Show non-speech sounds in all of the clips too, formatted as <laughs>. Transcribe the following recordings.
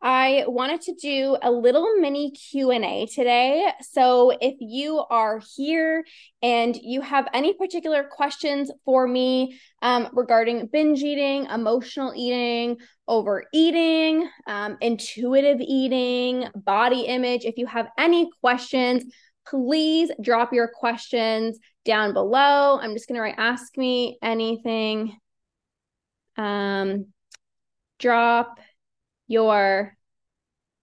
I wanted to do a little mini Q&A today. So if you are here and you have any particular questions for me um, regarding binge eating, emotional eating, overeating, um, intuitive eating, body image, if you have any questions, please drop your questions down below. I'm just going to write ask me anything. Um, drop your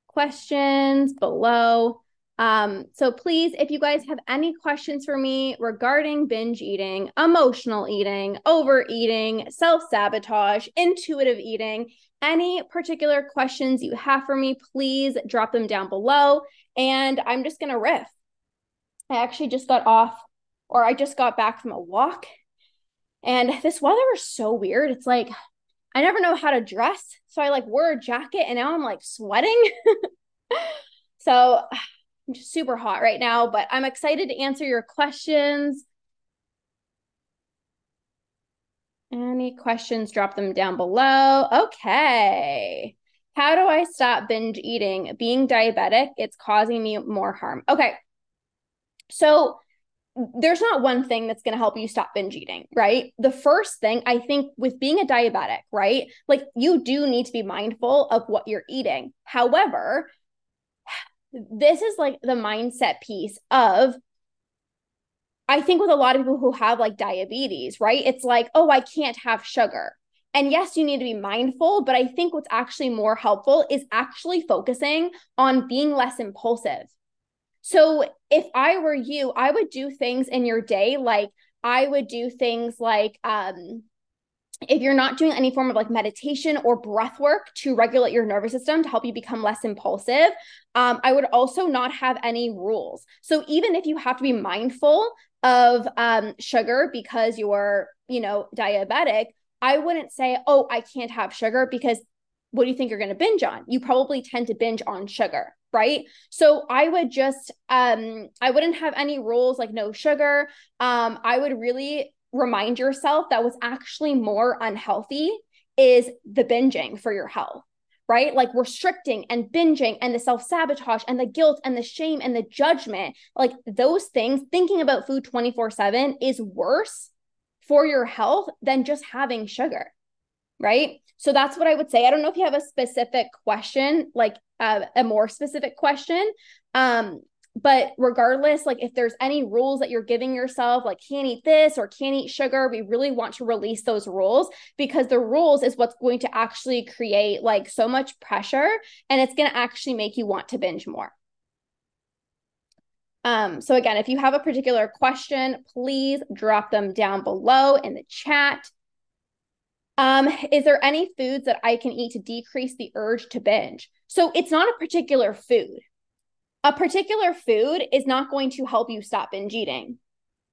questions below. Um, so please, if you guys have any questions for me regarding binge eating, emotional eating, overeating, self sabotage, intuitive eating, any particular questions you have for me, please drop them down below. And I'm just going to riff. I actually just got off, or I just got back from a walk. And this weather is so weird. It's like I never know how to dress. So I like wore a jacket and now I'm like sweating. <laughs> so I'm just super hot right now, but I'm excited to answer your questions. Any questions, drop them down below. Okay. How do I stop binge eating? Being diabetic, it's causing me more harm. Okay. So there's not one thing that's going to help you stop binge eating, right? The first thing I think with being a diabetic, right? Like you do need to be mindful of what you're eating. However, this is like the mindset piece of I think with a lot of people who have like diabetes, right? It's like, oh, I can't have sugar. And yes, you need to be mindful, but I think what's actually more helpful is actually focusing on being less impulsive so if I were you, I would do things in your day like I would do things like um if you're not doing any form of like meditation or breath work to regulate your nervous system to help you become less impulsive, um, I would also not have any rules. So even if you have to be mindful of um, sugar because you're, you know, diabetic, I wouldn't say, oh, I can't have sugar because what do you think you're going to binge on? You probably tend to binge on sugar right? So i would just um i wouldn't have any rules like no sugar. Um i would really remind yourself that what's actually more unhealthy is the binging for your health right? Like restricting and binging and the self-sabotage and the guilt and the shame and the judgment. Like those things thinking about food 24/7 is worse for your health than just having sugar right so that's what I would say. I don't know if you have a specific question, like uh, a more specific question. Um, but regardless, like if there's any rules that you're giving yourself, like can't eat this or can't eat sugar, we really want to release those rules because the rules is what's going to actually create like so much pressure and it's going to actually make you want to binge more. Um, so again, if you have a particular question, please drop them down below in the chat. Um, is there any foods that I can eat to decrease the urge to binge? So it's not a particular food. A particular food is not going to help you stop binge eating.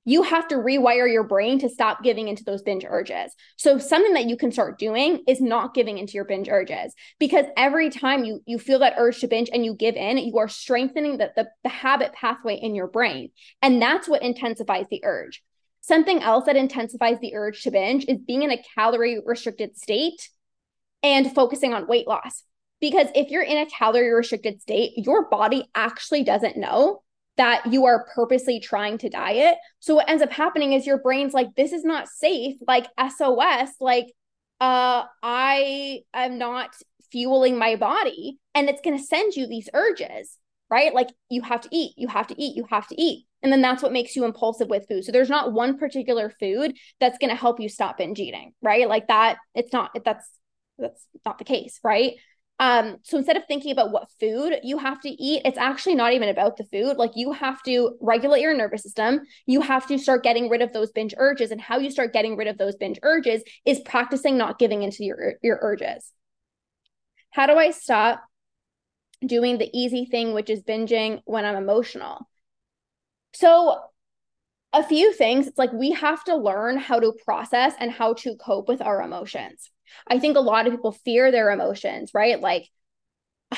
You have to rewire your brain to stop giving into those binge urges. So something that you can start doing is not giving into your binge urges because every time you you feel that urge to binge and you give in, you are strengthening the, the, the habit pathway in your brain. And that's what intensifies the urge. Something else that intensifies the urge to binge is being in a calorie restricted state and focusing on weight loss. Because if you're in a calorie restricted state, your body actually doesn't know that you are purposely trying to diet. So what ends up happening is your brain's like, this is not safe, like SOS, like uh I am not fueling my body and it's going to send you these urges, right? Like you have to eat, you have to eat, you have to eat. And then that's what makes you impulsive with food. So there's not one particular food that's going to help you stop binge eating, right? Like that, it's not, that's, that's not the case, right? Um, so instead of thinking about what food you have to eat, it's actually not even about the food. Like you have to regulate your nervous system. You have to start getting rid of those binge urges. And how you start getting rid of those binge urges is practicing not giving into your, your urges. How do I stop doing the easy thing, which is binging when I'm emotional? So, a few things. It's like we have to learn how to process and how to cope with our emotions. I think a lot of people fear their emotions, right? Like,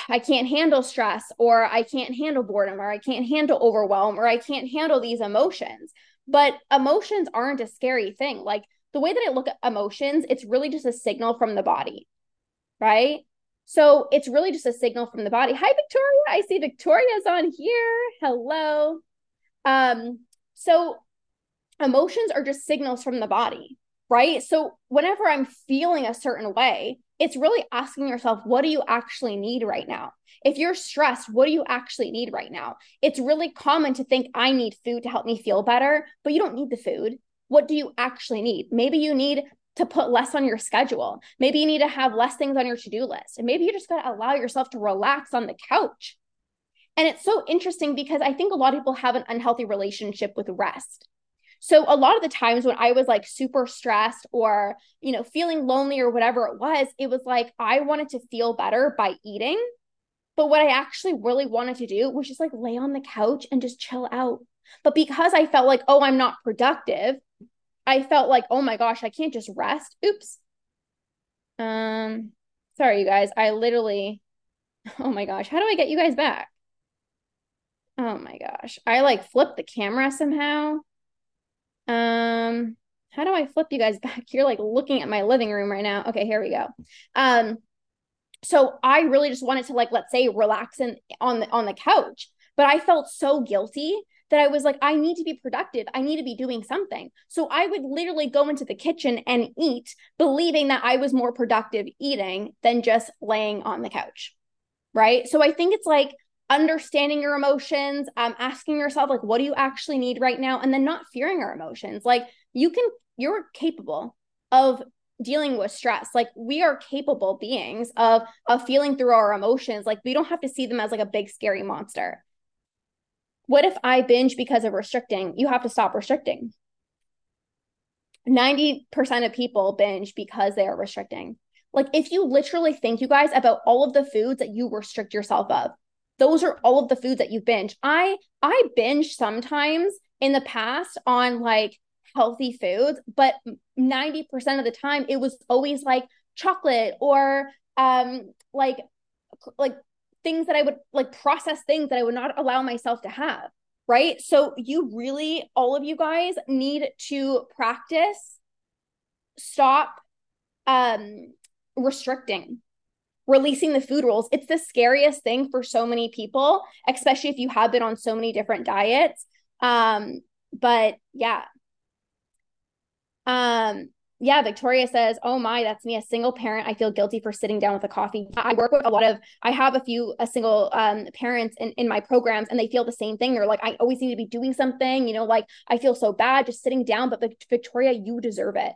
I can't handle stress, or I can't handle boredom, or I can't handle overwhelm, or I can't handle these emotions. But emotions aren't a scary thing. Like, the way that I look at emotions, it's really just a signal from the body, right? So it's really just a signal from the body. Hi, Victoria. I see Victoria's on here. Hello. Um, so emotions are just signals from the body, right? So whenever I'm feeling a certain way, it's really asking yourself, what do you actually need right now? If you're stressed, what do you actually need right now? It's really common to think, I need food to help me feel better, but you don't need the food. What do you actually need? Maybe you need to put less on your schedule. Maybe you need to have less things on your to do list. And maybe you just got to allow yourself to relax on the couch. And it's so interesting because I think a lot of people have an unhealthy relationship with rest. So a lot of the times when I was like super stressed or, you know, feeling lonely or whatever it was, it was like I wanted to feel better by eating. But what I actually really wanted to do was just like lay on the couch and just chill out. But because I felt like, oh, I'm not productive, I felt like, oh my gosh, I can't just rest. Oops. Um, sorry, you guys. I literally, <laughs> oh my gosh, how do I get you guys back? Oh my gosh. I like flipped the camera somehow. Um, how do I flip you guys <laughs> back? You're like looking at my living room right now. Okay, here we go. Um, so I really just wanted to like, let's say, relax in on the on the couch, but I felt so guilty that I was like, I need to be productive. I need to be doing something. So I would literally go into the kitchen and eat, believing that I was more productive eating than just laying on the couch. Right. So I think it's like understanding your emotions, um, asking yourself, like, what do you actually need right now? And then not fearing our emotions. Like, you can, you're capable of dealing with stress like we are capable beings of of feeling through our emotions like we don't have to see them as like a big scary monster what if I binge because of restricting? You have to stop restricting. 90% of people binge because they are restricting. Like if you literally think you guys about all of the foods that you restrict yourself of, those are all of the foods that you binge. I I binge sometimes in the past on like healthy foods, but 90% of the time it was always like chocolate or um like like things that I would like process things that I would not allow myself to have. Right. So, you really, all of you guys need to practice, stop um, restricting, releasing the food rules. It's the scariest thing for so many people, especially if you have been on so many different diets. Um, but yeah. Um, yeah, Victoria says, "Oh my, that's me, a single parent. I feel guilty for sitting down with a coffee." I work with a lot of I have a few a single um parents in in my programs and they feel the same thing. They're like, "I always need to be doing something, you know, like I feel so bad just sitting down, but Victoria, you deserve it."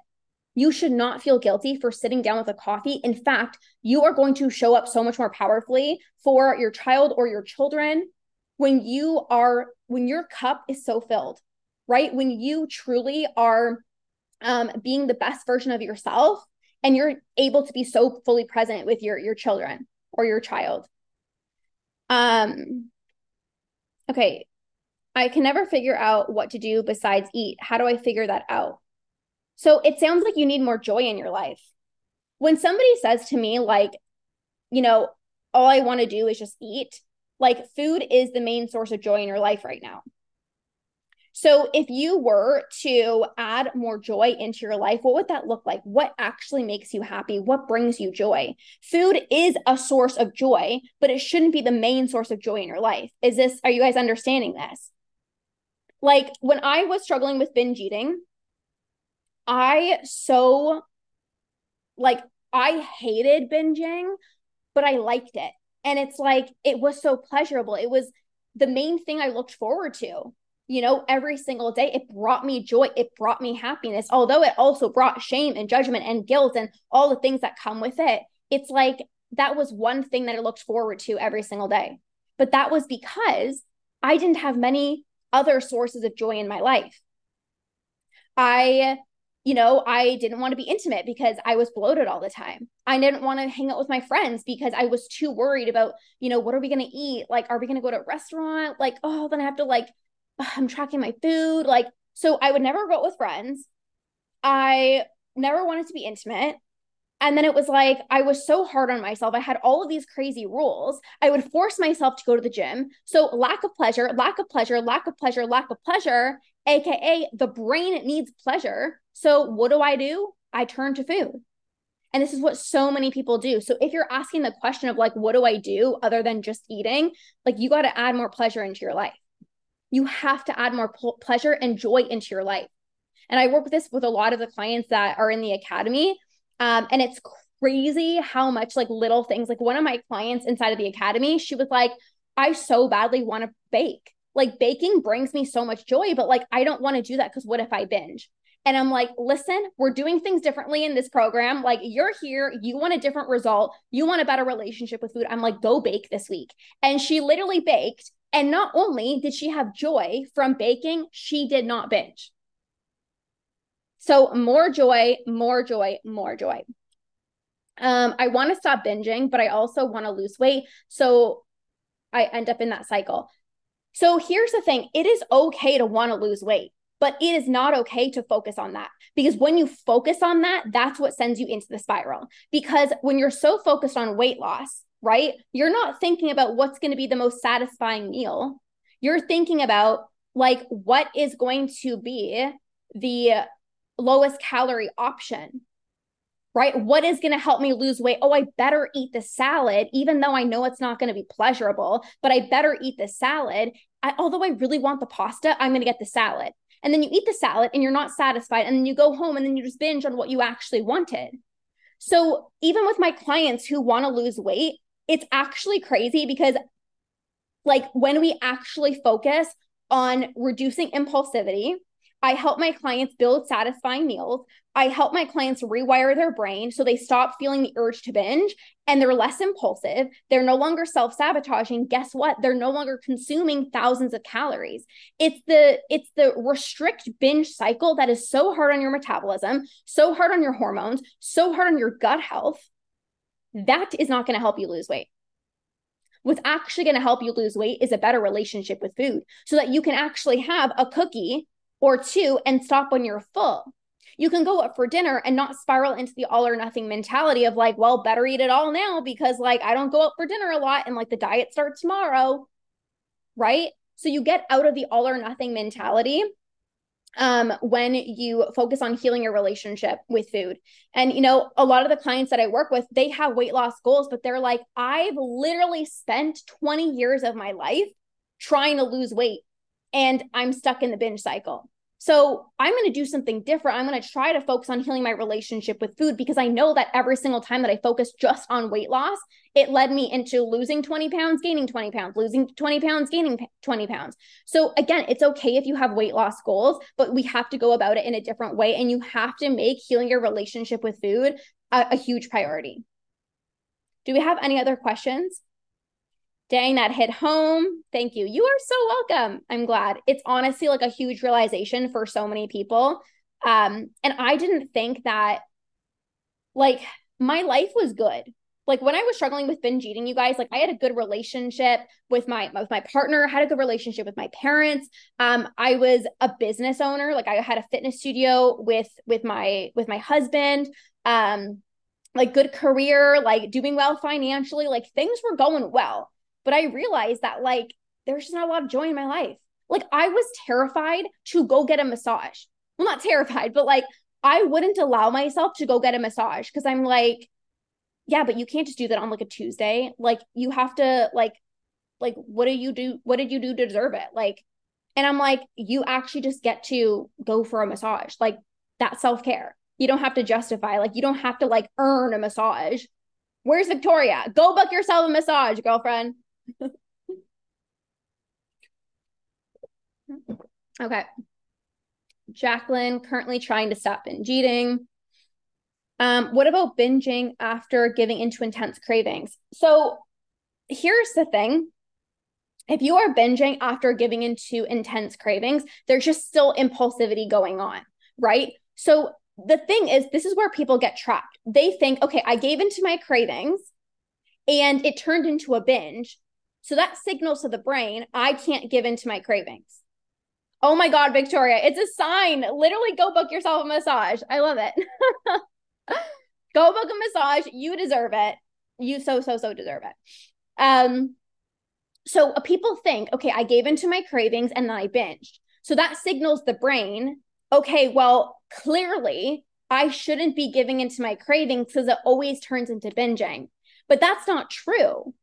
You should not feel guilty for sitting down with a coffee. In fact, you are going to show up so much more powerfully for your child or your children when you are when your cup is so filled, right? When you truly are um, being the best version of yourself and you're able to be so fully present with your your children or your child um okay i can never figure out what to do besides eat how do i figure that out so it sounds like you need more joy in your life when somebody says to me like you know all i want to do is just eat like food is the main source of joy in your life right now so, if you were to add more joy into your life, what would that look like? What actually makes you happy? What brings you joy? Food is a source of joy, but it shouldn't be the main source of joy in your life. Is this, are you guys understanding this? Like when I was struggling with binge eating, I so, like, I hated binging, but I liked it. And it's like, it was so pleasurable. It was the main thing I looked forward to you know, every single day. It brought me joy. It brought me happiness, although it also brought shame and judgment and guilt and all the things that come with it. It's like that was one thing that I looked forward to every single day. But that was because I didn't have many other sources of joy in my life. I, you know, I didn't want to be intimate because I was bloated all the time. I didn't want to hang out with my friends because I was too worried about, you know, what are we going to eat? Like, are we going to go to a restaurant? Like, oh, then I have to like, <sighs> I'm tracking my food. Like, so I would never go out with friends. I never wanted to be intimate. And then it was like, I was so hard on myself. I had all of these crazy rules. I would force myself to go to the gym. So, lack of pleasure, lack of pleasure, lack of pleasure, lack of pleasure, AKA the brain needs pleasure. So, what do I do? I turn to food. And this is what so many people do. So, if you're asking the question of like, what do I do other than just eating? Like, you got to add more pleasure into your life. You have to add more pl- pleasure and joy into your life. And I work with this with a lot of the clients that are in the academy um, and it's crazy how much like little things, like one of my clients inside of the academy, she was like, I so badly want to bake. Like baking brings me so much joy, but like I don't want to do that because what if I binge? And I'm like, listen, we're doing things differently in this program. Like, you're here, you want a different result, you want a better relationship with food. I'm like, go bake this week. And she literally baked. And not only did she have joy from baking, she did not binge. So more joy, more joy, more joy. Um, I want to stop binging, but I also want to lose weight. So I end up in that cycle. So here's the thing it is okay to want to lose weight, but it is not okay to focus on that because when you focus on that, that's what sends you into the spiral. Because when you're so focused on weight loss, right, you're not thinking about what's going to be the most satisfying meal. You're thinking about like what is going to be the lowest calorie option right? What is going to help me lose weight? Oh, I better eat the salad, even though I know it's not going to be pleasurable, but I better eat the salad. I, although I really want the pasta, I'm going to get the salad. And then you eat the salad and you're not satisfied. And then you go home and then you just binge on what you actually wanted. So even with my clients who want to lose weight, it's actually crazy because, like, when we actually focus on reducing impulsivity, I help my clients build satisfying meals. I help my clients rewire their brain so they stop feeling the urge to binge and they're less impulsive. They're no longer self sabotaging. Guess what? They're no longer consuming thousands of calories. It's the it's the restrict binge cycle that is so hard on your metabolism, so hard on your hormones, so hard on your gut health. That is not going to help you lose weight. What's actually going to help you lose weight is a better relationship with food so that you can actually have a cookie or two and stop when you're full. You can go up for dinner and not spiral into the all or nothing mentality of like, well, better eat it all now because like I don't go out for dinner a lot and like the diet starts tomorrow. Right. So you get out of the all or nothing mentality um, when you focus on healing your relationship with food. And, you know, a lot of the clients that I work with, they have weight loss goals, but they're like, I've literally spent 20 years of my life trying to lose weight and I'm stuck in the binge cycle. So I'm going to do something different. I'm going to try to focus on healing my relationship with food because I know that every single time that I focused just on weight loss, it led me into losing 20 pounds, gaining 20 pounds, losing 20 pounds, gaining 20 pounds. So again, it's okay if you have weight loss goals, but we have to go about it in a different way. And you have to make healing your relationship with food a, a huge priority. Do we have any other questions? Dang, that hit home. Thank you. You are so welcome. I'm glad. It's honestly like a huge realization for so many people. Um, and I didn't think that like my life was good. Like when I was struggling with binge eating, you guys, like I had a good relationship with my with my partner, had a good relationship with my parents. Um, I was a business owner, like I had a fitness studio with with my with my husband. Um, like good career, like doing well financially, like things were going well. But I realized that like there's just not a lot of joy in my life. Like I was terrified to go get a massage. Well, not <laughs> terrified, but like I wouldn't allow myself to go get a massage because I'm like, yeah, but you can't just do that on like a Tuesday. Like you have to like like what do you do what did you do to deserve it? Like and I'm like, you actually just get to go for a massage. Like that's self-care. You don't have to justify, like you don't have to like earn a massage. Where's Victoria? Go book yourself a massage, girlfriend. <laughs> Okay. Jacqueline currently trying to stop binge eating. Um, what about binging after giving into intense cravings? So here's the thing. If you are binging after giving into intense cravings, there's just still impulsivity going on, right? So the thing is, this is where people get trapped. They think, okay, I gave into my cravings and it turned into a binge. So that signals to the brain, I can't give in to my cravings. Oh my God, Victoria, it's a sign. Literally, go book yourself a massage. I love it. <laughs> go book a massage. You deserve it. You so, so, so deserve it. Um, so uh, people think, okay, I gave into my cravings and then I binged. So that signals the brain, okay, well, clearly I shouldn't be giving into my cravings because it always turns into binging. But that's not true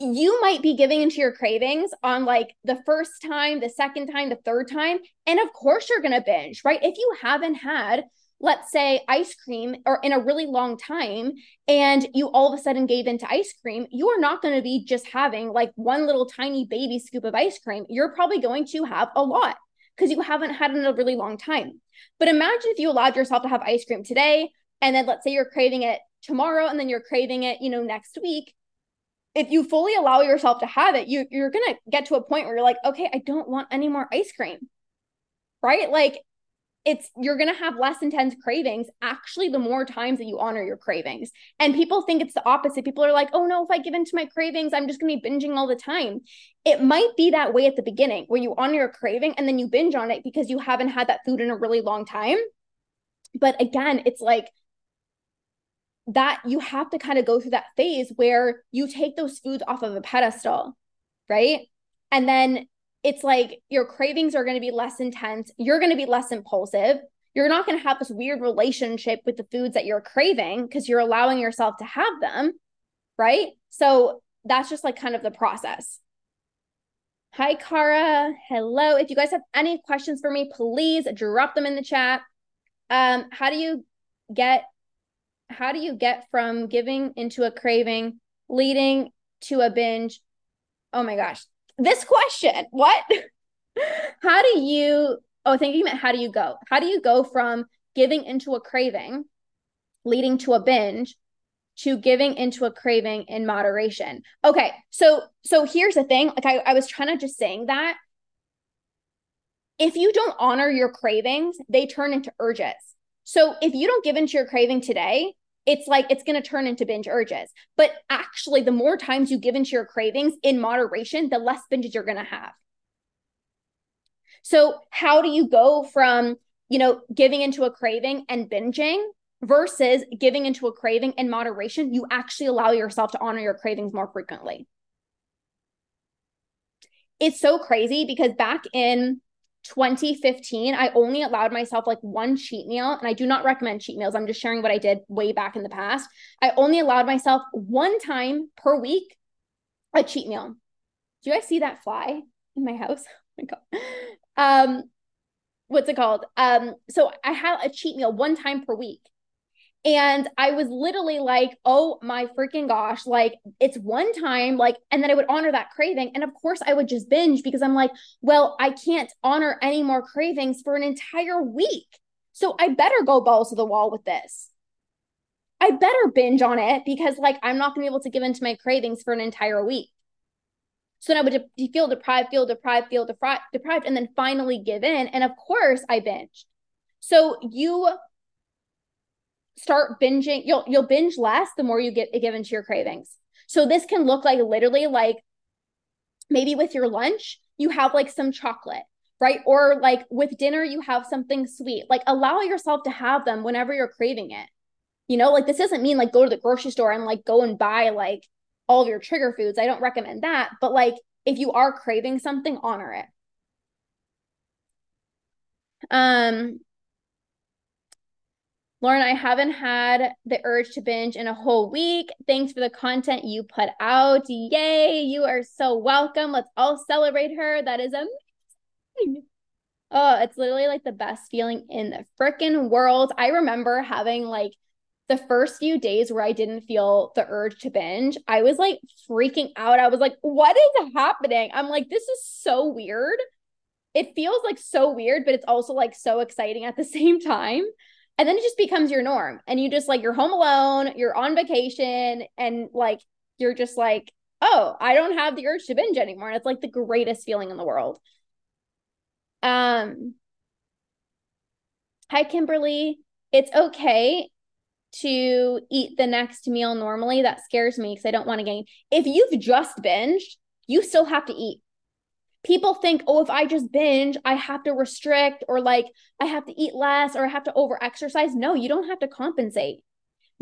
you might be giving into your cravings on like the first time, the second time, the third time. And of course, you're going to binge, right? If you haven't had, let's say, ice cream or in a really long time, and you all of a sudden gave into ice cream, you are not going to be just having like one little tiny baby scoop of ice cream. You're probably going to have a lot because you haven't had it in a really long time. But imagine if you allowed yourself to have ice cream today, and then let's say you're craving it tomorrow, and then you're craving it, you know, next week if you fully allow yourself to have it, you you're gonna get to a point where you're like, okay, I don't want any more ice cream. Right? Like it's you're going to have less intense cravings actually the more times that you honor your cravings and people think it's the opposite people are like oh no if i give in to my cravings i'm just going to be binging all the time it might be that way at the beginning where you honor your craving and then you binge on it because you haven't had that food in a really long time but again it's like that you have to kind of go through that phase where you take those foods off of a pedestal, right? And then it's like your cravings are going to be less intense. You're going to be less impulsive. You're not going to have this weird relationship with the foods that you're craving because you're allowing yourself to have them, right? So that's just like kind of the process. Hi, Cara. Hello. If you guys have any questions for me, please drop them in the chat. Um, how do you get how do you get from giving into a craving leading to a binge? Oh my gosh. This question what? <laughs> How do you oh thinking about how do you go? How do you go from giving into a craving leading to a binge to giving into a craving in moderation? Okay so so here's the thing. Like i, I was trying to just saying that. If you don't honor your cravings they turn into urges. So if you don't give into your craving today it's like it's going to turn into binge urges. But actually, the more times you give into your cravings in moderation, the less binges you're going to have. So, how do you go from, you know, giving into a craving and binging versus giving into a craving in moderation? You actually allow yourself to honor your cravings more frequently. It's so crazy because back in 2015, I only allowed myself like one cheat meal. And I do not recommend cheat meals. I'm just sharing what I did way back in the past. I only allowed myself one time per week a cheat meal. Do you guys see that fly in my house? <laughs> Oh my God. Um, what's it called? Um, so I had a cheat meal one time per week. And I was literally like, oh my freaking gosh, like it's one time, like, and then I would honor that craving. And of course, I would just binge because I'm like, well, I can't honor any more cravings for an entire week. So I better go balls to the wall with this. I better binge on it because, like, I'm not going to be able to give into my cravings for an entire week. So then I would de- feel deprived, feel deprived, feel deprived, deprived, and then finally give in. And of course, I binged. So you start binging you'll you'll binge less the more you get given to your cravings. So this can look like literally like maybe with your lunch you have like some chocolate right? Or like with dinner you have something sweet. Like allow yourself to have them whenever you're craving it. You know like this doesn't mean like go to the grocery store and like go and buy like all of your trigger foods. I don't recommend that. But like if you are craving something honor it. Um Lauren, I haven't had the urge to binge in a whole week. Thanks for the content you put out. Yay, you are so welcome. Let's all celebrate her. That is amazing. Oh, it's literally like the best feeling in the freaking world. I remember having like the first few days where I didn't feel the urge to binge. I was like freaking out. I was like, what is happening? I'm like, this is so weird it feels like so weird, but it's also like so exciting at the <laughs> same time. And then it just becomes your norm. And you just like, you're home alone, you're on vacation, and like, you're just like, oh, I don't have the urge to binge anymore. And it's like the greatest feeling in the world. Um, hi, Kimberly. It's okay to eat the next meal normally. That scares me because I don't want to gain. If you've just binged, you still have to eat people think, oh, if I just binge, I have to restrict or like I have to eat less or I have to over exercise. No, you don't have to compensate.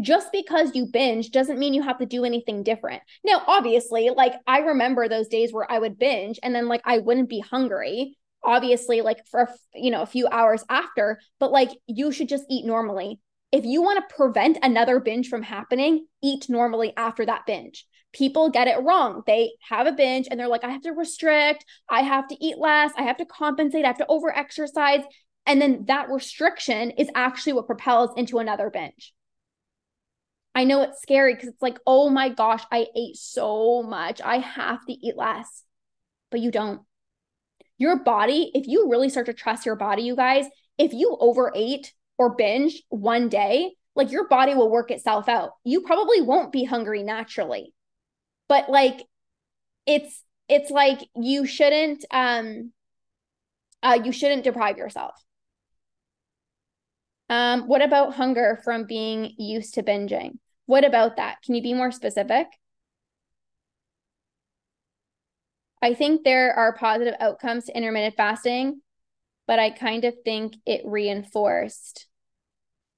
Just because you binge doesn't mean you have to do anything different. Now, obviously, like I remember those days where I would binge and then like I wouldn't be hungry, obviously, like for, you know, a few hours after, but like you should just eat normally. If you want to prevent another binge from happening, eat normally after that binge people get it wrong. They have a binge and they're like, I have to restrict, I have to eat less, I have to compensate, I have to over exercise. And then that restriction is actually what propels into another binge. I know it's scary because it's like, oh my gosh, I ate so much. I have to eat less. But you don't. Your body, if you really start to trust your body, you guys, if you overate or binge one day, like your body will work itself out. You probably won't be hungry naturally but like it's it's like you shouldn't um uh you shouldn't deprive yourself. Um what about hunger from being used to binging? What about that? Can you be more specific? I think there are positive outcomes to intermittent fasting but i kind of think it reinforced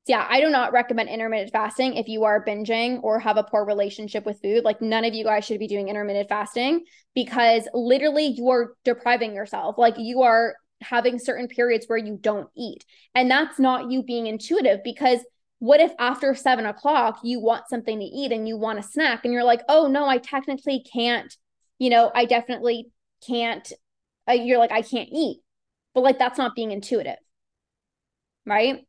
yeah, I do not recommend intermittent fasting if you are binging or have a poor relationship with food. Like, none of you guys should be doing intermittent fasting because literally you're depriving yourself. Like, you are having certain periods where you don't eat. And that's not you being intuitive because what if after seven o'clock you want something to eat and you want a snack and you're like, oh no, I technically can't, you know, I definitely can't, uh, you're like, I can't eat. But like, that's not being intuitive. Right.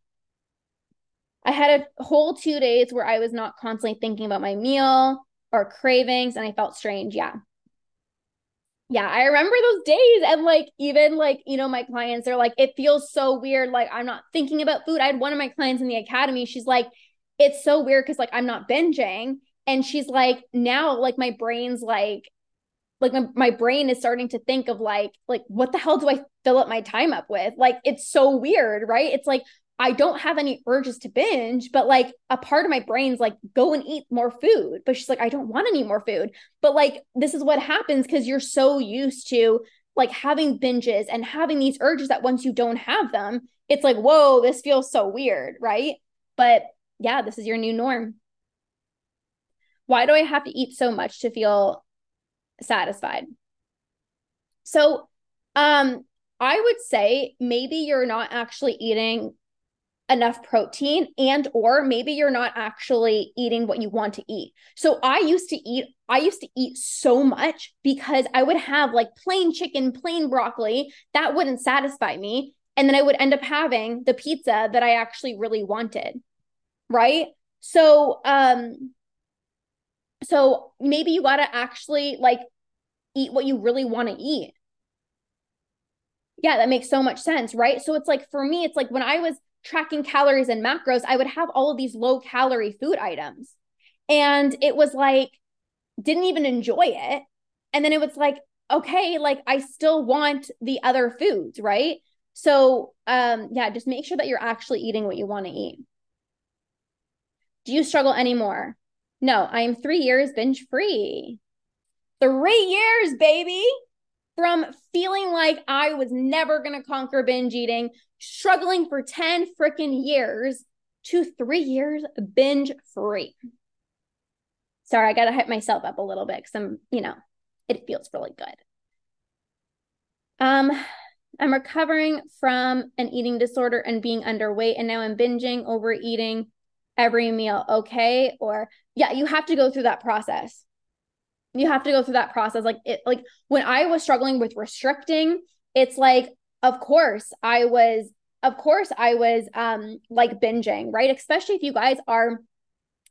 I had a whole two days where I was not constantly thinking about my meal or cravings and I felt strange. Yeah. Yeah, I remember those days. And like, even like, you know, my clients are like, it feels so weird. Like, I'm not thinking about food. I had one of my clients in the academy. She's like, it's so weird because like I'm not binging. And she's like, now like my brain's like, like my, my brain is starting to think of like like what the hell do i fill up my time up with like it's so weird right it's like I don't have any urges to binge, but like a part of my brain's like, go and eat more food. But she's like, I don't want any more food. But like, this is what happens because you're so used to like having binges and having these urges that once you don't have them, it's like, whoa, this feels so weird. Right. But yeah, this is your new norm. Why do I have to eat so much to feel satisfied? So, um, I would say maybe you're not actually eating enough protein and or maybe you're not actually eating what you want to eat. So I used to eat I used to eat so much because I would have like plain chicken, plain broccoli, that wouldn't satisfy me and then I would end up having the pizza that I actually really wanted. Right? So um so maybe you got to actually like eat what you really want to eat. Yeah, that makes so much sense, right? So it's like for me it's like when I was tracking calories and macros, I would have all of these low calorie food items. And it was like, didn't even enjoy it. And then it was like, okay, like I still want the other foods, right? So, um, yeah, just make sure that you're actually eating what you want to eat. Do you struggle anymore? No, I am three years binge free. Three years, baby from feeling like I was never going to conquer binge eating, struggling for 10 freaking years to three years binge free. Sorry, I got to hype myself up a little bit because I'm, you know, it feels really good. Um, I'm recovering from an eating disorder and being underweight, and now I'm binging, overeating every meal. Okay. Or, yeah, you have to go through that process you have to go through that process like it like when i was struggling with restricting it's like of course i was of course i was um like binging right especially if you guys are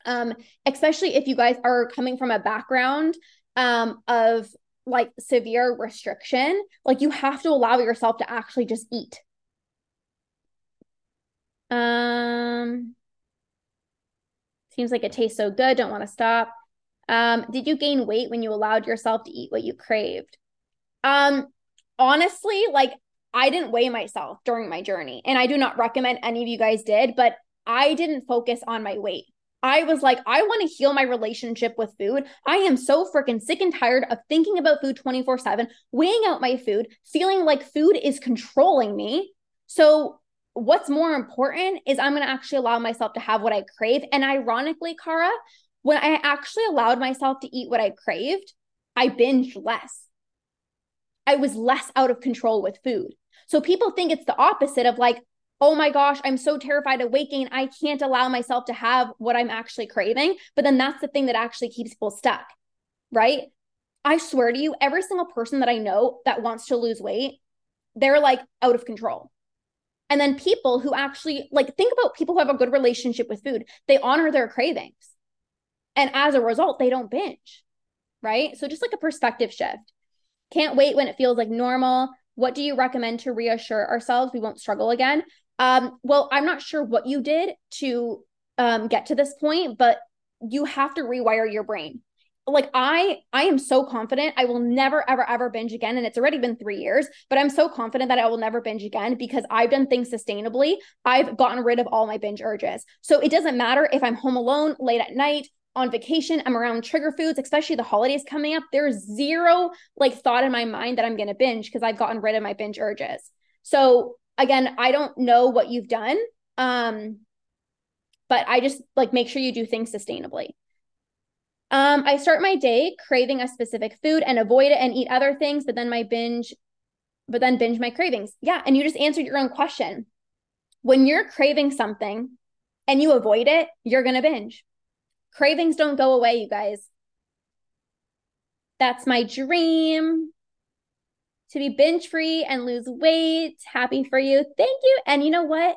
um especially if you guys are coming from a background um of like severe restriction, like you have to allow yourself to actually just eat. Um seems like it tastes so good, don't want to stop. Um did you gain weight when you allowed yourself to eat what you craved? Um honestly, like I didn't weigh myself during my journey and I do not recommend any of you guys did, but I didn't focus on my weight. I was like, I want to heal my relationship with food. I am so freaking sick and tired of thinking about food 24 7, weighing out my food, feeling like food is controlling me. So, what's more important is I'm going to actually allow myself to have what I crave. And ironically, Cara, when I actually allowed myself to eat what I craved, I binged less. I was less out of control with food. So people think it's the opposite of like, oh my gosh, I'm so terrified of gain. I can't allow myself to have what I'm actually craving. But then that's the thing that actually keeps people stuck, right? I swear to you, every single person that I know that wants to lose weight, they're like out of control. And then people who actually like think about people who have a good relationship with food, they honor their cravings. And as a result, they don't binge, right? So just like a perspective shift. Can't wait when it feels like normal. What do you recommend to reassure ourselves we won't struggle again? Um, well, I'm not sure what you did to um, get to this point, but you have to rewire your brain. Like I, I am so confident I will never, ever, ever binge again. And it's already been three years, but I'm so confident that I will never binge again because I've done things sustainably. I've gotten rid of all my binge urges. So it doesn't matter if I'm home alone late at night, on vacation, I'm around trigger foods, especially the holidays coming up. There's zero like thought in my mind that I'm going to binge because I've gotten rid of my binge urges. So again, I don't know what you've done. Um, but I just like make sure you do things sustainably. Um, I start my day craving a specific food and avoid it and eat other things, but then my binge, but then binge my cravings. Yeah. And you just answered your own question. When you're craving something and you avoid it, you're going to binge. Cravings don't go away, you guys. That's my dream to be binge free and lose weight. Happy for you. Thank you. And you know what?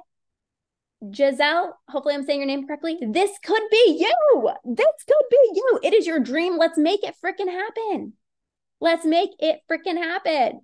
Giselle, hopefully I'm saying your name correctly. This could be you. This could be you. It is your dream. Let's make it freaking happen. Let's make it freaking happen.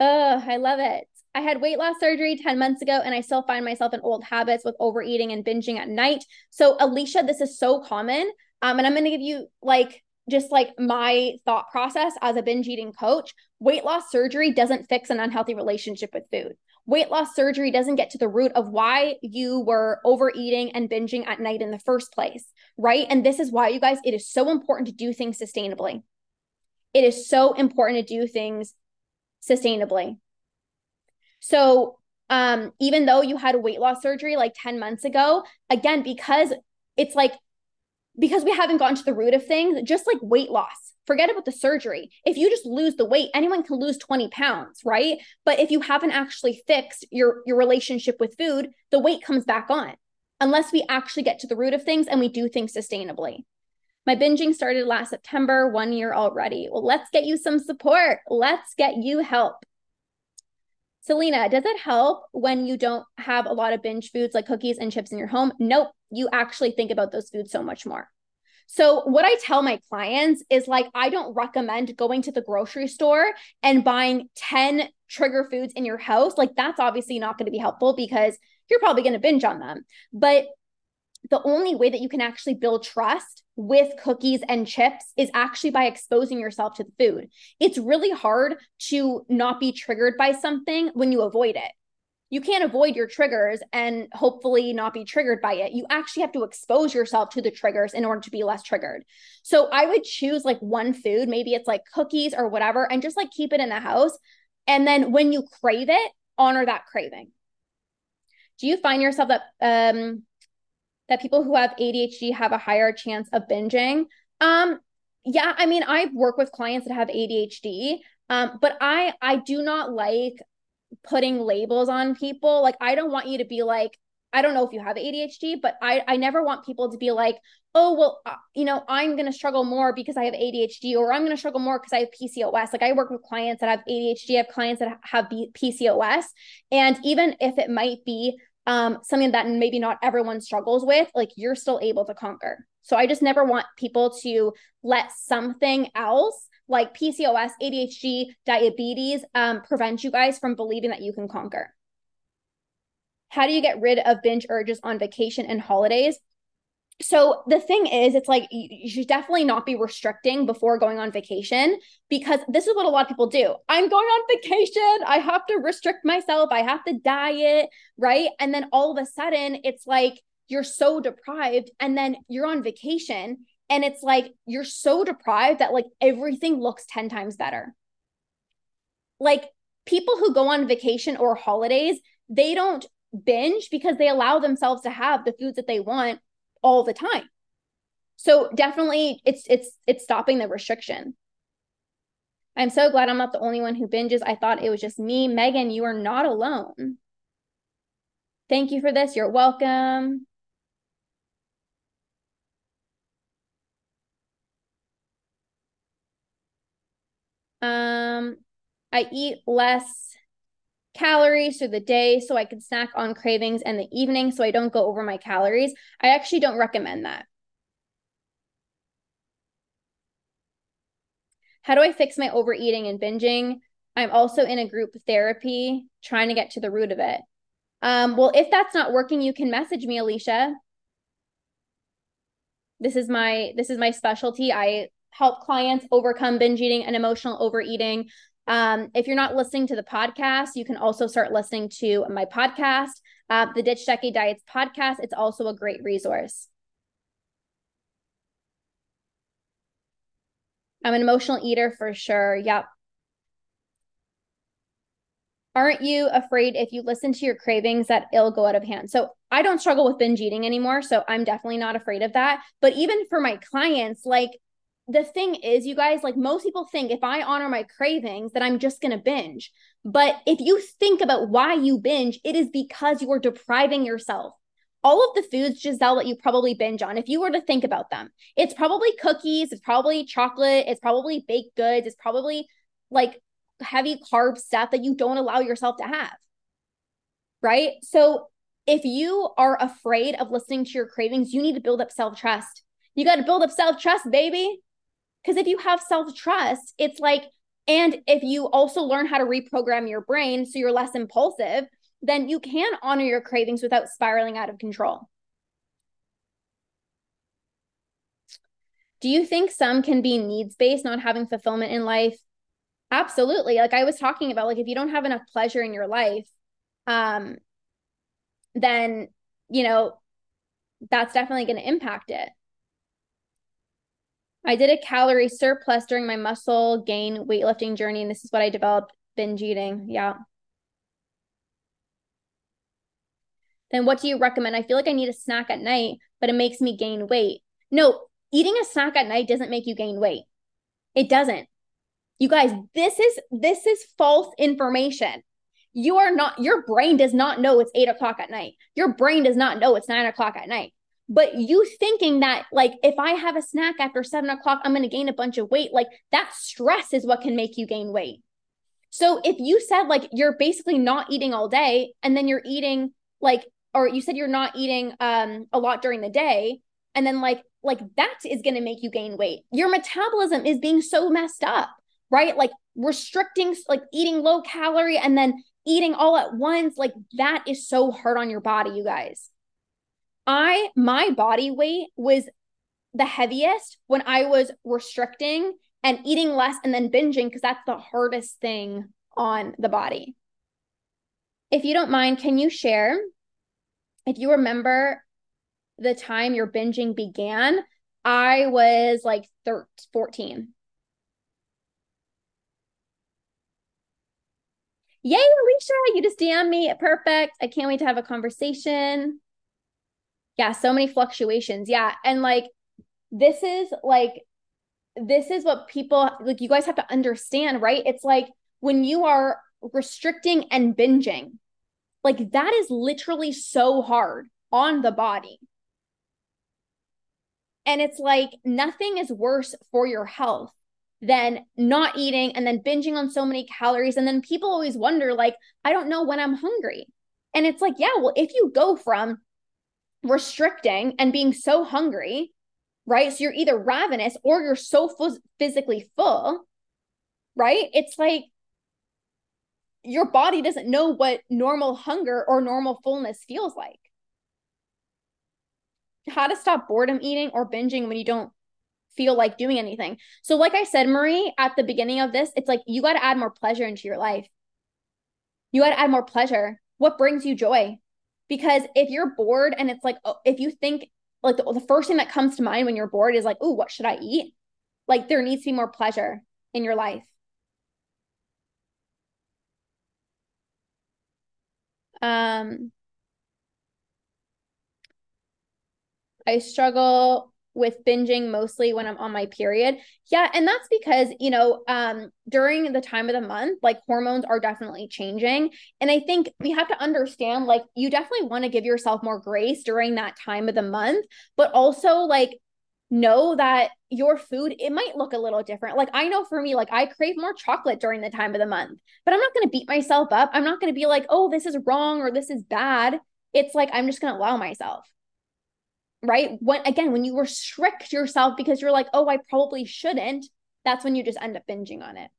Oh, I love it. I had weight loss surgery 10 months ago and I still find myself in old habits with overeating and binging at night. So, Alicia, this is so common. Um, and I'm going to give you like just like my thought process as a binge eating coach, weight loss surgery doesn't fix an unhealthy relationship with food. Weight loss surgery doesn't get to the root of why you were overeating and binging at night in the first place, right? And this is why, you guys, it is so important to do things sustainably. It is so important to do things sustainably. So, um, even though you had weight loss surgery like 10 months ago, again, because it's like because we haven't gotten to the root of things, just like weight loss, forget about the surgery. If you just lose the weight, anyone can lose 20 pounds, right? But if you haven't actually fixed your, your relationship with food, the weight comes back on unless we actually get to the root of things and we do things sustainably. My binging started last September, one year already. Well, let's get you some support. Let's get you help. Selena, does it help when you don't have a lot of binge foods like cookies and chips in your home? Nope. You actually think about those foods so much more. So, what I tell my clients is like, I don't recommend going to the grocery store and buying 10 trigger foods in your house. Like, that's obviously not going to be helpful because you're probably going to binge on them. But the only way that you can actually build trust with cookies and chips is actually by exposing yourself to the food. It's really hard to not be triggered by something when you avoid it. You can't avoid your triggers and hopefully not be triggered by it. You actually have to expose yourself to the triggers in order to be less triggered. So I would choose like one food, maybe it's like cookies or whatever, and just like keep it in the house. And then when you crave it, honor that craving. Do you find yourself that um that people who have ADHD have a higher chance of binging. Um, yeah, I mean, I work with clients that have ADHD, um, but I I do not like putting labels on people. Like, I don't want you to be like, I don't know if you have ADHD, but I I never want people to be like, oh well, uh, you know, I'm gonna struggle more because I have ADHD, or I'm gonna struggle more because I have PCOS. Like I work with clients that have ADHD, I have clients that have PCOS, and even if it might be um, something that maybe not everyone struggles with, like you're still able to conquer. So I just never want people to let something else like PCOS, ADHD, diabetes um, prevent you guys from believing that you can conquer. How do you get rid of binge urges on vacation and holidays? So the thing is it's like you should definitely not be restricting before going on vacation because this is what a lot of people do. I'm going on vacation. I have to restrict myself. I have to diet right? And then all of a sudden it's like you're so deprived and then you're on vacation and it's like you're so deprived that like everything looks 10 times better. Like people who go on vacation or holidays they don't binge because they allow themselves to have the foods that they want all the time. So definitely it's it's it's stopping the restriction. I'm so glad I'm not the only one who binges. I thought it was just me. Megan, you are not alone. Thank you for this. You're welcome. Um, I eat less calories through the day so I can snack on cravings in the evening so I don't go over my calories. I actually don't recommend that. How do I fix my overeating and binging? I'm also in a group therapy trying to get to the root of it. Um, well, if that's not working, you can message me, Alicia. This is my this is my specialty. I help clients overcome binge eating and emotional overeating. Um, if you're not listening to the podcast, you can also start listening to my podcast, uh, the Ditch Decade Diets podcast. It's also a great resource. I'm an emotional eater for sure. Yep. Aren't you afraid if you listen to your cravings that it'll go out of hand? So I don't struggle with binge eating anymore. So I'm definitely not afraid of that. But even for my clients, like the thing is, you guys, like most people think if I honor my cravings, that I'm just going to binge. But if you think about why you binge, it is because you are depriving yourself. All of the foods, Giselle, that you probably binge on, if you were to think about them, it's probably cookies, it's probably chocolate, it's probably baked goods, it's probably like heavy carb stuff that you don't allow yourself to have. Right. So if you are afraid of listening to your cravings, you need to build up self trust. You got to build up self trust, baby. Because if you have self trust, it's like, and if you also learn how to reprogram your brain so you're less impulsive, then you can honor your cravings without spiraling out of control. Do you think some can be needs based, not having fulfillment in life? Absolutely. Like I was talking about, like if you don't have enough pleasure in your life, um, then you know that's definitely going to impact it. I did a calorie surplus during my muscle gain weightlifting journey, and this is what I developed binge eating. Yeah. Then what do you recommend? I feel like I need a snack at night, but it makes me gain weight. No, eating a snack at night doesn't make you gain weight. It doesn't. You guys, this is this is false information. You are not, your brain does not know it's eight o'clock at night. Your brain does not know it's nine o'clock at night. But you thinking that, like, if I have a snack after seven o'clock, I'm going to gain a bunch of weight, like, that stress is what can make you gain weight. So if you said, like, you're basically not eating all day and then you're eating, like, or you said you're not eating um, a lot during the day, and then, like, like that is going to make you gain weight. Your metabolism is being so messed up, right? Like, restricting, like, eating low calorie and then eating all at once, like, that is so hard on your body, you guys. I my body weight was the heaviest when I was restricting and eating less and then binging because that's the hardest thing on the body. If you don't mind, can you share if you remember the time your binging began? I was like 13, 14. Yay, Alicia, you just DM me. Perfect. I can't wait to have a conversation yeah so many fluctuations. Yeah and like this is like this is what people like you guys have to understand right? It's like when you are restricting and binging like that is literally so hard on the body. And it's like nothing is worse for your health than not eating and then binging on so many calories. And then people always wonder like i don't know when i'm hungry. And it's like yeah well if you go from restricting and being so hungry, right? So you're either ravenous or you're so physically full, right? It's like your body doesn't know what normal hunger or normal fullness feels like. How to stop boredom eating or binging when you don't feel like doing anything. So, like I said, Marie, at the beginning of this, it's like you got to add more pleasure into your life. You got to add more pleasure. What brings you joy? Because if you're bored and it's like, oh, if you think like the, the first thing that comes to mind when you're bored is like, oh, what should I eat? Like there needs to be more pleasure in your life. Um, I struggle with binging mostly when I'm on my period. Yeah, and that's because, you know, um during the time of the month, like hormones are definitely changing, and I think we have to understand like you definitely want to give yourself more grace during that time of the month, but also like know that your food it might look a little different. Like I know for me like I crave more chocolate during the time of the month, but I'm not going to beat myself up. I'm not going to be like, "Oh, this is wrong or this is bad." It's like I'm just going to allow myself right? When again, when you restrict yourself because you're like, oh, I probably shouldn't, that's when you just end up binging on it.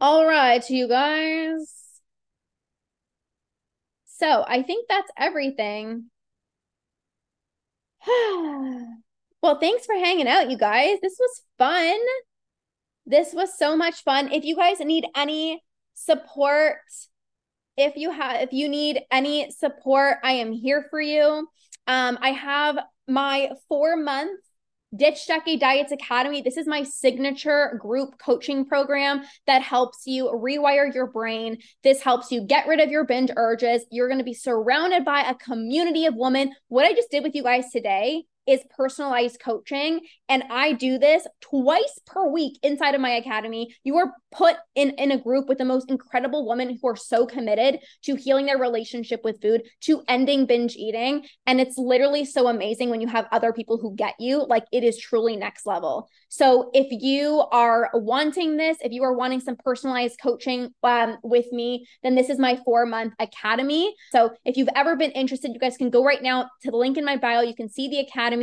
All right, you guys. So I think that's everything. <sighs> well, thanks for hanging out, you guys. This was fun. This was so much fun. If you guys need any support, if you have if you need any support i am here for you um i have my four month Ditch Decade Diets Academy. This is my signature group coaching program that helps you rewire your brain. This helps you get rid of your binge urges. You're going to be surrounded by a community of women. What I just did with you guys today is personalized coaching. And I do this twice per week inside of my academy. You are put in, in a group with the most incredible women who are so committed to healing their relationship with food, to ending binge eating. And it's literally so amazing when you have other people who get you. Like it is truly next level. So if you are wanting this, if you are wanting some personalized coaching um, with me, then this is my four month academy. So if you've ever been interested, you guys can go right now to the link in my bio. You can see the academy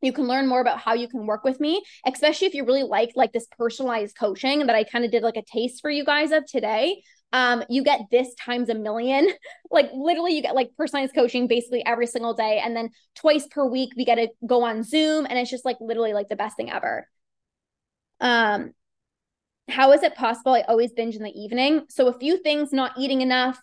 you can learn more about how you can work with me especially if you really like like this personalized coaching that i kind of did like a taste for you guys of today. Um you get this times a million. <laughs> Like literally you get like personalized coaching basically every single day and then twice per week we get to go on zoom and it's just like literally like the best thing ever. Um how is it possible? I always binge in the evening. So a few things not eating enough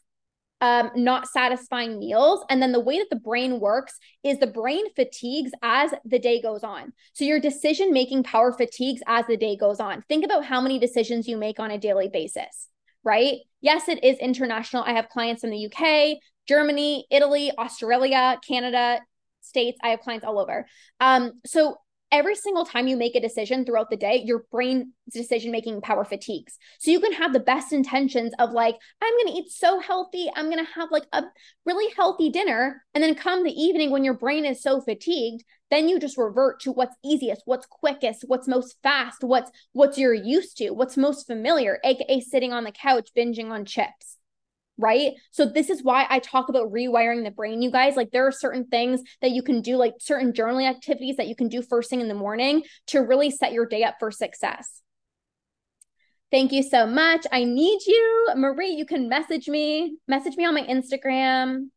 um, not satisfying meals. And then the way that the brain works is the brain fatigues as the day goes on. So your decision making power fatigues as the day goes on. Think about how many decisions you make on a daily basis, right? Yes, it is international. I have clients in the UK, Germany, Italy, Australia, Canada, States. I have clients all over. Um, so every single time you make a decision throughout the day, your brain decision making power fatigues. So you can have the best intentions of like, I'm going to eat so healthy. I'm going to have like a really healthy dinner. And then come the evening when your brain is so fatigued, then you just revert to what's easiest, what's quickest, what's most fast, what's what's you're used to, what's most familiar, aka sitting on the couch binging on chips right? So this is why I talk about rewiring the brain, you guys. Like there are certain things that you can do, like certain journaling activities that you can do first thing in the morning to really set your day up for success. Thank you so much. I need you. Marie, you can message me, message me on my Instagram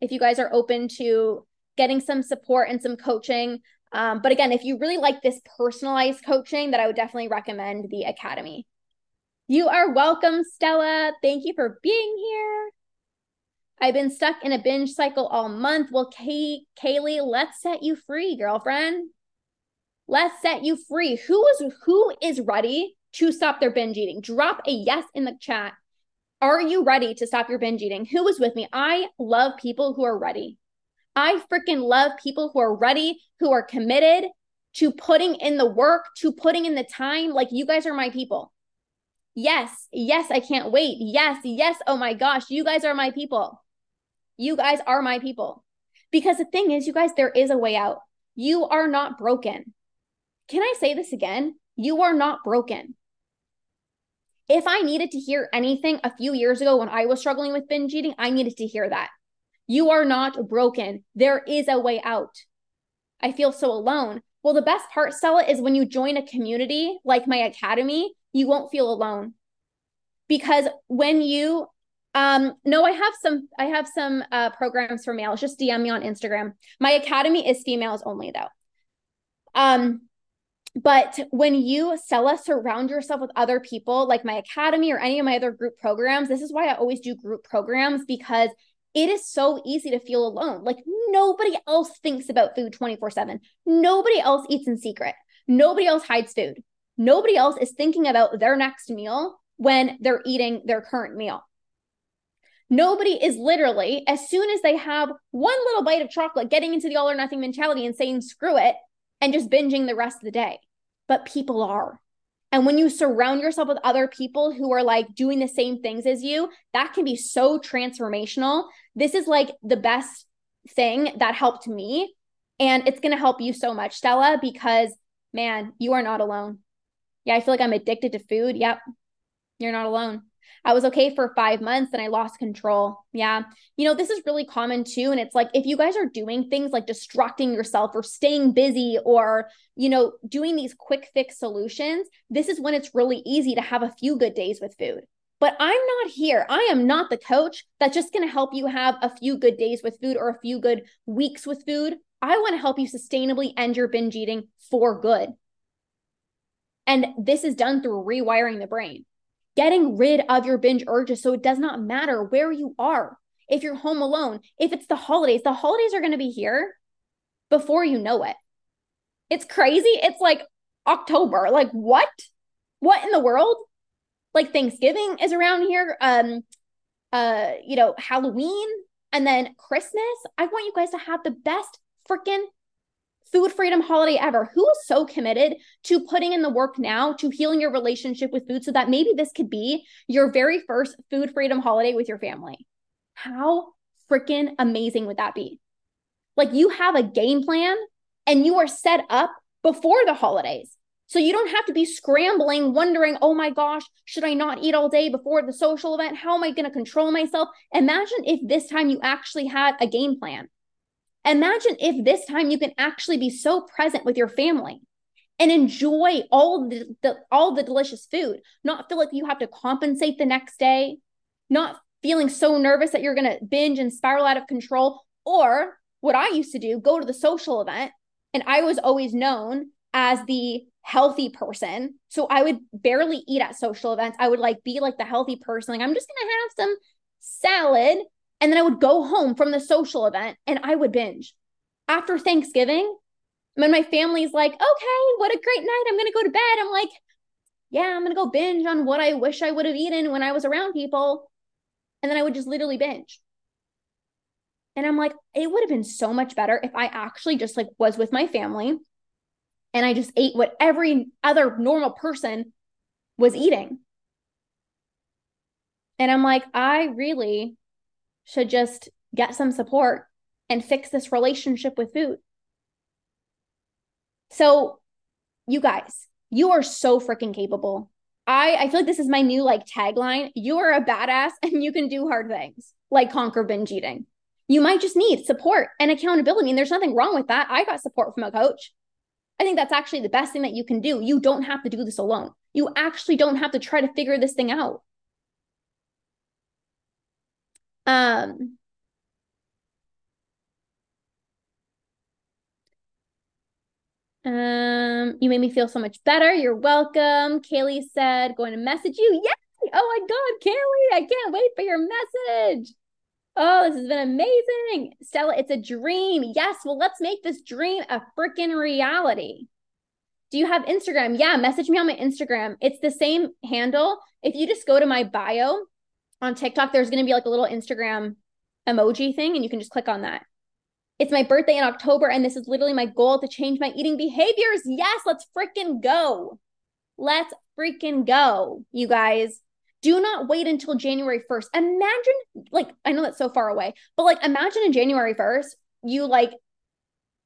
if you guys are open to getting some support and some coaching. Um, but again, if you really like this personalized coaching, that I would definitely recommend the Academy. You are welcome, Stella. Thank you for being here. I've been stuck in a binge cycle all month. Well, Kay- Kaylee, let's set you free, girlfriend. Let's set you free. Who is who is ready to stop their binge eating? Drop a yes in the chat. Are you ready to stop your binge eating? Who is with me? I love people who are ready. I freaking love people who are ready, who are committed to putting in the work, to putting in the time. Like you guys are my people. Yes, yes, I can't wait. Yes, yes, oh my gosh, you guys are my people. You guys are my people. Because the thing is, you guys, there is a way out. You are not broken. Can I say this again? You are not broken. If I needed to hear anything a few years ago when I was struggling with binge eating, I needed to hear that. You are not broken. There is a way out. I feel so alone. Well, the best part, Stella, is when you join a community like my academy, you won't feel alone. Because when you um no, I have some I have some uh programs for males. Just DM me on Instagram. My academy is females only though. Um but when you Stella surround yourself with other people like my academy or any of my other group programs, this is why I always do group programs because it is so easy to feel alone. Like nobody else thinks about food 24 7. Nobody else eats in secret. Nobody else hides food. Nobody else is thinking about their next meal when they're eating their current meal. Nobody is literally, as soon as they have one little bite of chocolate, getting into the all or nothing mentality and saying, screw it, and just binging the rest of the day. But people are. And when you surround yourself with other people who are like doing the same things as you, that can be so transformational. This is like the best thing that helped me. And it's going to help you so much, Stella, because man, you are not alone. Yeah, I feel like I'm addicted to food. Yep. You're not alone. I was okay for five months and I lost control. Yeah. You know, this is really common too. And it's like if you guys are doing things like distracting yourself or staying busy or, you know, doing these quick fix solutions, this is when it's really easy to have a few good days with food. But I'm not here. I am not the coach that's just going to help you have a few good days with food or a few good weeks with food. I want to help you sustainably end your binge eating for good. And this is done through rewiring the brain getting rid of your binge urges so it does not matter where you are. If you're home alone, if it's the holidays, the holidays are going to be here before you know it. It's crazy. It's like October. Like what? What in the world? Like Thanksgiving is around here. Um uh, you know, Halloween and then Christmas. I want you guys to have the best freaking food freedom holiday ever. Who is so committed to putting in the work now to healing your relationship with food so that maybe this could be your very first food freedom holiday with your family? How freaking amazing would that be? Like you have a game plan and you are set up before the holidays. So you don't have to be scrambling, wondering, oh my gosh, should I not eat all day before the social event? How am I going to control myself? Imagine if this time you actually had a game plan. Imagine if this time you can actually be so present with your family and enjoy all the, the, all the delicious food, not feel like you have to compensate the next day, not feeling so nervous that you're going to binge and spiral out of control or what I used to do, go to the social event and I was always known as the healthy person. So I would barely eat at social events. I would like be like the healthy person. Like I'm just going to have some salad and then I would go home from the social event and I would binge. After Thanksgiving, when my family's like, okay, what a great night. I'm going to go to bed. I'm like, yeah, I'm going to go binge on what I wish I would have eaten when I was around people. And then I would just literally binge. And I'm like, it would have been so much better if I actually just like was with my family and I just ate what every other normal person was eating. And I'm like, I really should just get some support and fix this relationship with food. So, you guys, you are so freaking capable. I I feel like this is my new like tagline. You are a badass and you can do hard things like conquer binge eating. You might just need support and accountability. And there's nothing wrong with that. I got support from a coach. I think that's actually the best thing that you can do. You don't have to do this alone. You actually don't have to try to figure this thing out. Um, um, you made me feel so much better. You're welcome. Kaylee said, going to message you. Yay! Oh my God, Kaylee, I can't wait for your message. Oh, this has been amazing. Stella, it's a dream. Yes. Well, let's make this dream a freaking reality. Do you have Instagram? Yeah, message me on my Instagram. It's the same handle. If you just go to my bio on TikTok, there's going to be like a little Instagram emoji thing, and you can just click on that. It's my birthday in October, and this is literally my goal to change my eating behaviors. Yes, let's freaking go. Let's freaking go, you guys. Do not wait until January 1st. Imagine, like, I know that's so far away, but like, imagine in January 1st, you like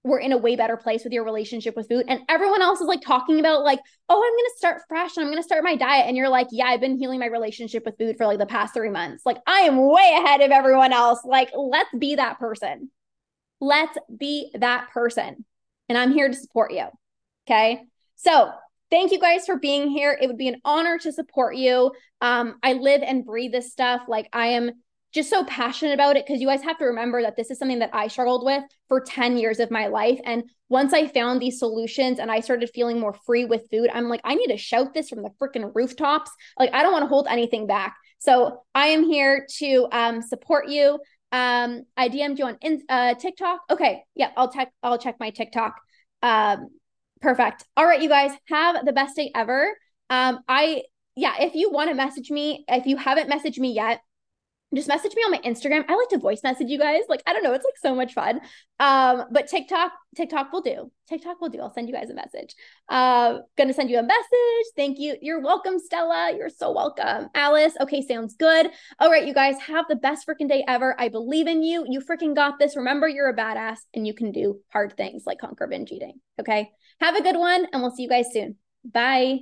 we're in a way better place with your relationship with food. And everyone else is like talking about, like, oh, I'm going to start fresh and I'm going to start my diet. And you're like, yeah, I've been healing my relationship with food for like the past three months. Like, I am way ahead of everyone else. Like, let's be that person. Let's be that person. and I'm here to support you. Okay. So thank you guys for being here. It would be an honor to support you. Um, I live and breathe this stuff. Like I am just so passionate about it because you guys have to remember that this is something that I struggled with for 10 years of my life. And once I found these solutions and I started feeling more free with food, I'm like, I need to shout this from the freaking rooftops. Like, I don't want to hold anything back. So I am here to um, support you. Um, I DM'd you on uh, TikTok. Okay, yeah, I'll check. I'll check my TikTok. Um, perfect. All right, you guys have the best day ever. Um, I yeah, if you want to message me, if you haven't messaged me yet, just message me on my Instagram. I like to voice message you guys. Like, I don't know, it's like so much fun. Um, but TikTok, TikTok will do. TikTok will do. I'll send you guys a message. Uh, gonna send you a message. Thank you. You're welcome, Stella. You're so welcome. Alice. Okay, sounds good. All right, you guys have the best freaking day ever. I believe in you. You freaking got this. Remember, you're a badass and you can do hard things like conquer binge eating. Okay. Have a good one, and we'll see you guys soon. Bye.